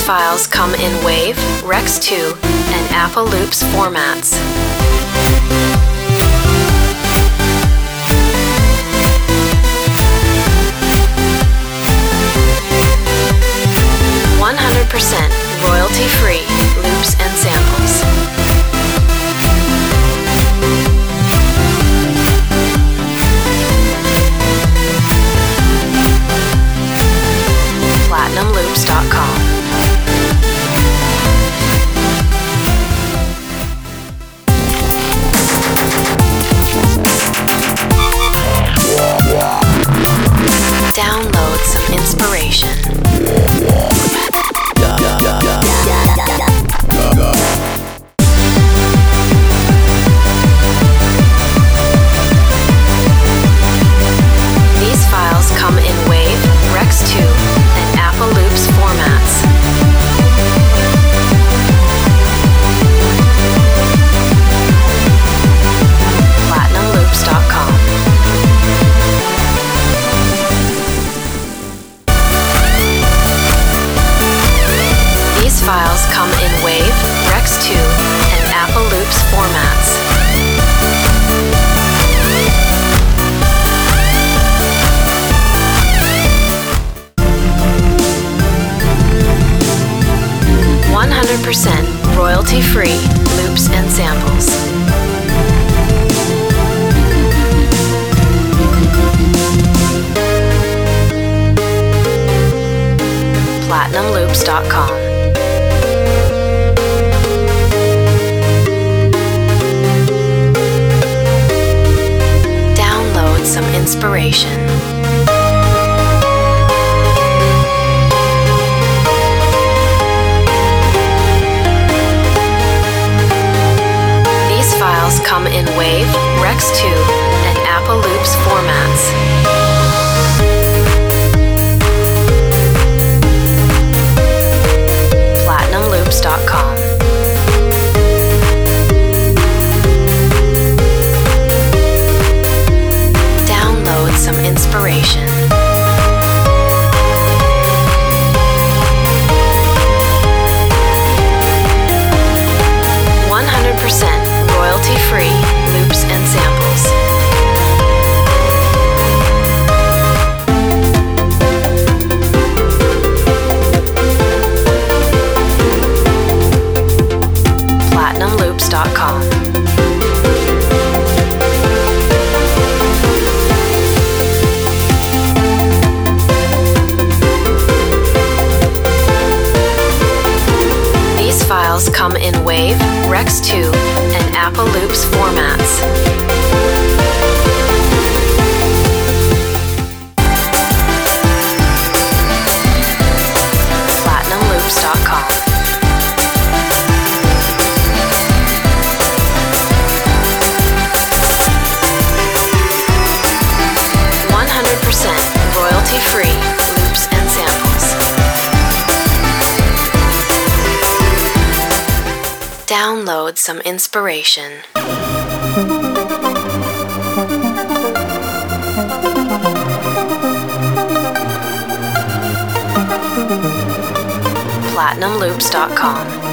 files come in WAV, Rex 2, and Apple Loops formats. One hundred percent royalty-free loops come in WAV, Rex 2, and Apple Loops formats. One hundred percent royalty-free loops and samples. PlatinumLoops.com. inspiration. Come in WAV, Rex 2, and Apple Loops formats. Download some inspiration. PlatinumLoops.com.